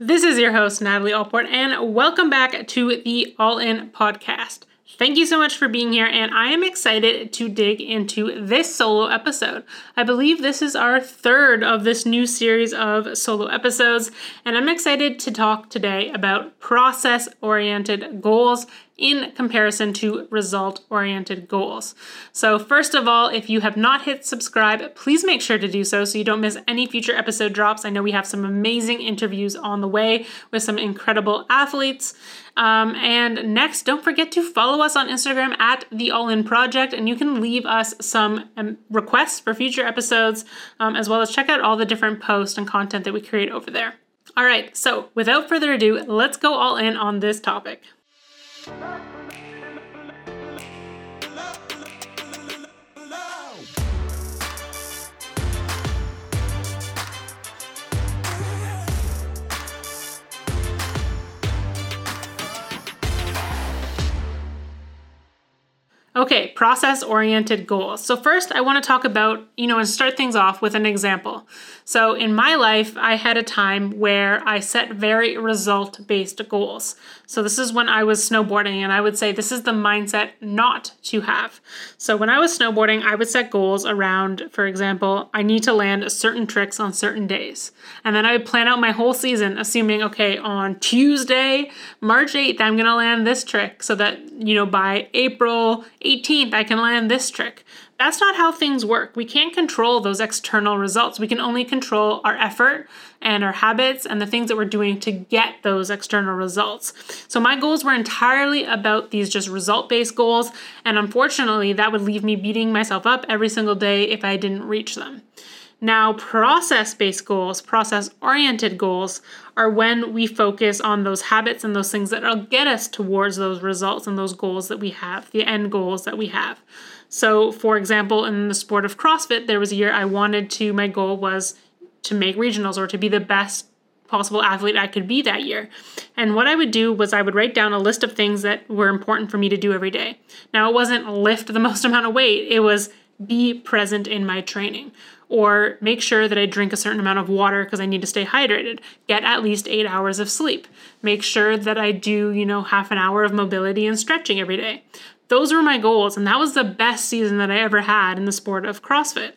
This is your host, Natalie Allport, and welcome back to the All In podcast. Thank you so much for being here, and I am excited to dig into this solo episode. I believe this is our third of this new series of solo episodes, and I'm excited to talk today about process oriented goals in comparison to result oriented goals. So, first of all, if you have not hit subscribe, please make sure to do so so you don't miss any future episode drops. I know we have some amazing interviews on the way with some incredible athletes. Um, and next, don't forget to follow us on Instagram at the All In Project, and you can leave us some um, requests for future episodes, um, as well as check out all the different posts and content that we create over there. All right, so without further ado, let's go all in on this topic. Thank you. Okay, process oriented goals. So, first, I want to talk about, you know, and start things off with an example. So, in my life, I had a time where I set very result based goals. So, this is when I was snowboarding, and I would say this is the mindset not to have. So, when I was snowboarding, I would set goals around, for example, I need to land certain tricks on certain days. And then I would plan out my whole season, assuming, okay, on Tuesday, March 8th, I'm going to land this trick so that, you know, by April 18th, I can land this trick. That's not how things work. We can't control those external results. We can only control our effort and our habits and the things that we're doing to get those external results. So, my goals were entirely about these just result based goals. And unfortunately, that would leave me beating myself up every single day if I didn't reach them. Now, process based goals, process oriented goals, are when we focus on those habits and those things that will get us towards those results and those goals that we have, the end goals that we have. So, for example, in the sport of CrossFit, there was a year I wanted to, my goal was to make regionals or to be the best possible athlete I could be that year. And what I would do was I would write down a list of things that were important for me to do every day. Now, it wasn't lift the most amount of weight, it was be present in my training or make sure that I drink a certain amount of water because I need to stay hydrated. Get at least eight hours of sleep. Make sure that I do, you know, half an hour of mobility and stretching every day. Those were my goals, and that was the best season that I ever had in the sport of CrossFit.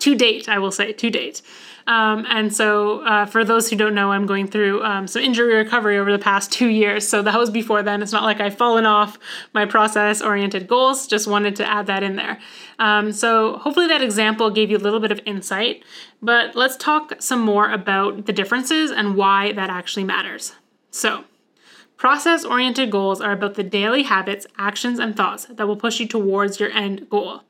To date, I will say, to date. Um, and so, uh, for those who don't know, I'm going through um, some injury recovery over the past two years. So, that was before then. It's not like I've fallen off my process oriented goals, just wanted to add that in there. Um, so, hopefully, that example gave you a little bit of insight. But let's talk some more about the differences and why that actually matters. So, Process oriented goals are about the daily habits, actions, and thoughts that will push you towards your end goal.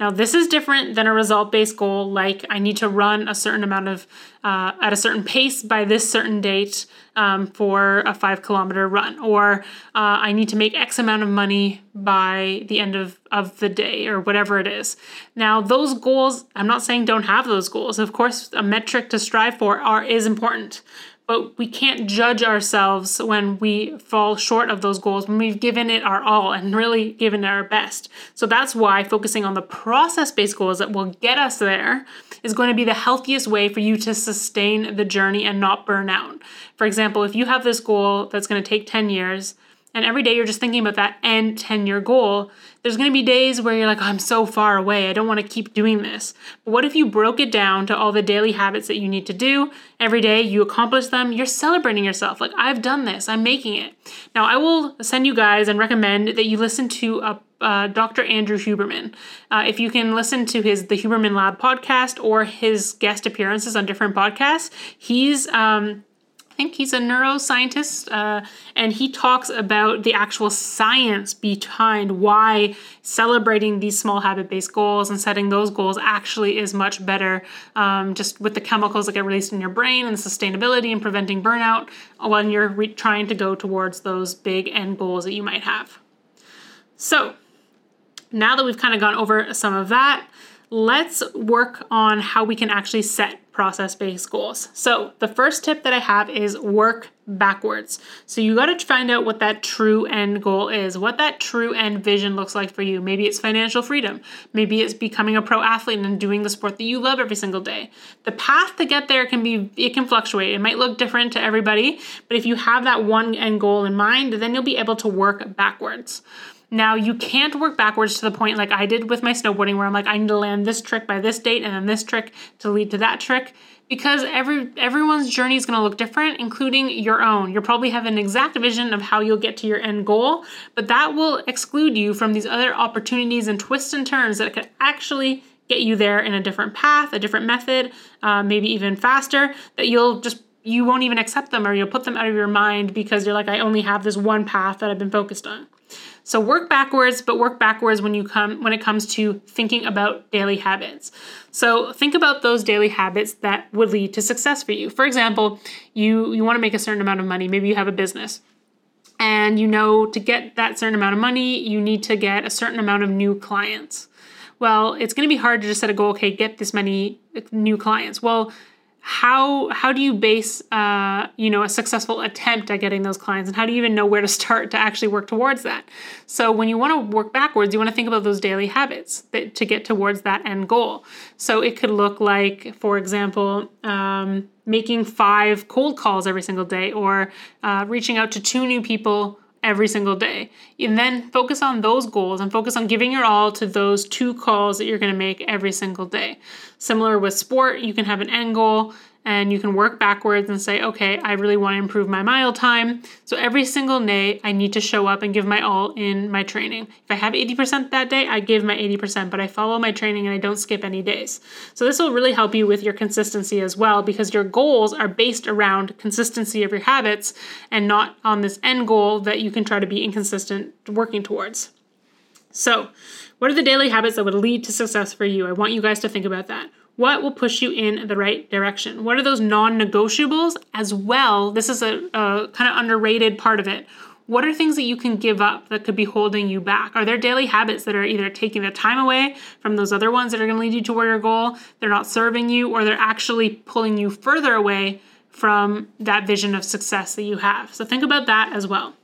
Now, this is different than a result based goal, like I need to run a certain amount of, uh, at a certain pace by this certain date um, for a five kilometer run, or uh, I need to make X amount of money by the end of, of the day, or whatever it is. Now, those goals, I'm not saying don't have those goals. Of course, a metric to strive for are, is important but we can't judge ourselves when we fall short of those goals when we've given it our all and really given it our best. So that's why focusing on the process based goals that will get us there is going to be the healthiest way for you to sustain the journey and not burn out. For example, if you have this goal that's going to take 10 years, and every day you're just thinking about that end 10 year goal, there's going to be days where you're like, oh, I'm so far away. I don't want to keep doing this. But what if you broke it down to all the daily habits that you need to do every day? You accomplish them, you're celebrating yourself. Like, I've done this, I'm making it. Now, I will send you guys and recommend that you listen to a uh, Dr. Andrew Huberman. Uh, if you can listen to his the Huberman Lab podcast or his guest appearances on different podcasts, he's um, I think he's a neuroscientist, uh, and he talks about the actual science behind why celebrating these small habit based goals and setting those goals actually is much better, um, just with the chemicals that get released in your brain and sustainability and preventing burnout when you're re- trying to go towards those big end goals that you might have. So, now that we've kind of gone over some of that, let's work on how we can actually set process based goals. So, the first tip that I have is work backwards. So, you got to find out what that true end goal is, what that true end vision looks like for you. Maybe it's financial freedom, maybe it's becoming a pro athlete and doing the sport that you love every single day. The path to get there can be, it can fluctuate. It might look different to everybody, but if you have that one end goal in mind, then you'll be able to work backwards. Now, you can't work backwards to the point like I did with my snowboarding, where I'm like, I need to land this trick by this date and then this trick to lead to that trick. Because every everyone's journey is going to look different, including your own. You'll probably have an exact vision of how you'll get to your end goal, but that will exclude you from these other opportunities and twists and turns that could actually get you there in a different path, a different method, uh, maybe even faster. That you'll just you won't even accept them or you'll put them out of your mind because you're like, I only have this one path that I've been focused on. So work backwards, but work backwards when you come when it comes to thinking about daily habits. So think about those daily habits that would lead to success for you. For example, you you want to make a certain amount of money. Maybe you have a business. And you know to get that certain amount of money, you need to get a certain amount of new clients. Well, it's going to be hard to just set a goal, okay, get this many uh, new clients. Well, how how do you base uh, you know a successful attempt at getting those clients and how do you even know where to start to actually work towards that? So when you want to work backwards you want to think about those daily habits that, to get towards that end goal. So it could look like for example um, making five cold calls every single day or uh, reaching out to two new people every single day. And then focus on those goals and focus on giving your all to those two calls that you're going to make every single day. Similar with sport, you can have an end goal and you can work backwards and say, okay, I really want to improve my mile time. So every single day, I need to show up and give my all in my training. If I have 80% that day, I give my 80%, but I follow my training and I don't skip any days. So this will really help you with your consistency as well because your goals are based around consistency of your habits and not on this end goal that you can try to be inconsistent working towards. So, what are the daily habits that would lead to success for you? I want you guys to think about that. What will push you in the right direction? What are those non negotiables as well? This is a, a kind of underrated part of it. What are things that you can give up that could be holding you back? Are there daily habits that are either taking the time away from those other ones that are going to lead you toward your goal? They're not serving you, or they're actually pulling you further away from that vision of success that you have. So think about that as well.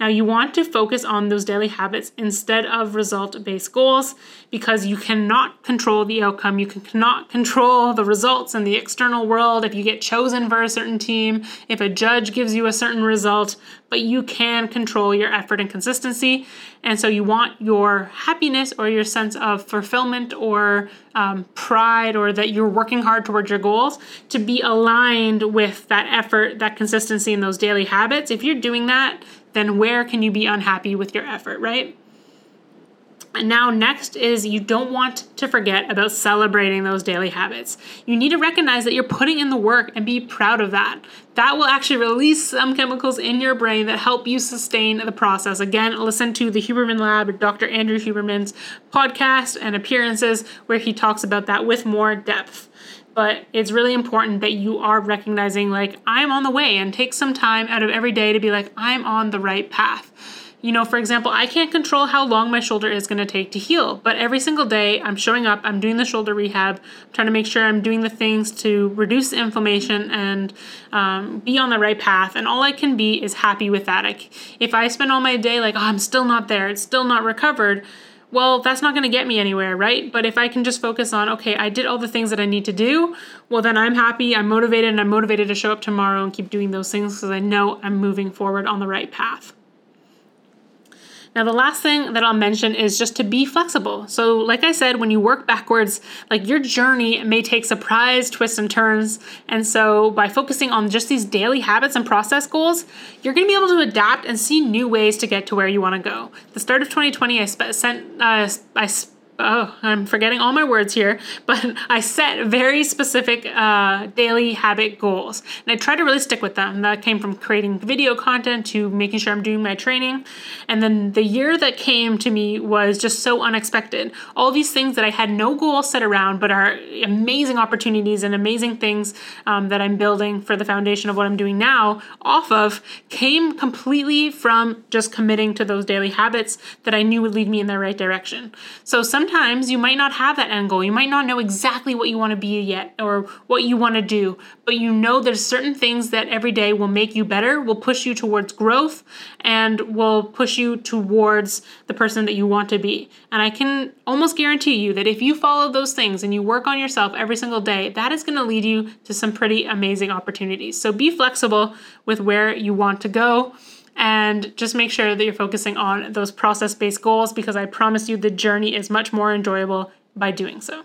Now, you want to focus on those daily habits instead of result based goals because you cannot control the outcome. You cannot control the results in the external world if you get chosen for a certain team, if a judge gives you a certain result, but you can control your effort and consistency. And so you want your happiness or your sense of fulfillment or um, pride or that you're working hard towards your goals to be aligned with that effort, that consistency, and those daily habits. If you're doing that, then where can you be unhappy with your effort, right? And now, next is you don't want to forget about celebrating those daily habits. You need to recognize that you're putting in the work and be proud of that. That will actually release some chemicals in your brain that help you sustain the process. Again, listen to the Huberman Lab, Dr. Andrew Huberman's podcast and appearances where he talks about that with more depth but it's really important that you are recognizing like I'm on the way and take some time out of every day to be like I'm on the right path. You know, for example, I can't control how long my shoulder is going to take to heal, but every single day I'm showing up, I'm doing the shoulder rehab, I'm trying to make sure I'm doing the things to reduce inflammation and um, be on the right path. And all I can be is happy with that. Like, if I spend all my day like, oh, I'm still not there, it's still not recovered, well, that's not going to get me anywhere, right? But if I can just focus on, okay, I did all the things that I need to do, well, then I'm happy, I'm motivated, and I'm motivated to show up tomorrow and keep doing those things because I know I'm moving forward on the right path. Now, the last thing that I'll mention is just to be flexible. So, like I said, when you work backwards, like your journey may take surprise twists and turns. And so, by focusing on just these daily habits and process goals, you're going to be able to adapt and see new ways to get to where you want to go. The start of 2020, I sp- sent, uh, I oh, I'm forgetting all my words here, but I set very specific uh, daily habit goals. And I try to really stick with them. That came from creating video content to making sure I'm doing my training. And then the year that came to me was just so unexpected. All these things that I had no goal set around, but are amazing opportunities and amazing things um, that I'm building for the foundation of what I'm doing now off of came completely from just committing to those daily habits that I knew would lead me in the right direction. So some sometimes you might not have that end goal. You might not know exactly what you want to be yet or what you want to do, but you know there's certain things that every day will make you better, will push you towards growth, and will push you towards the person that you want to be. And I can almost guarantee you that if you follow those things and you work on yourself every single day, that is going to lead you to some pretty amazing opportunities. So be flexible with where you want to go and just make sure that you're focusing on those process based goals because I promise you the journey is much more enjoyable by doing so.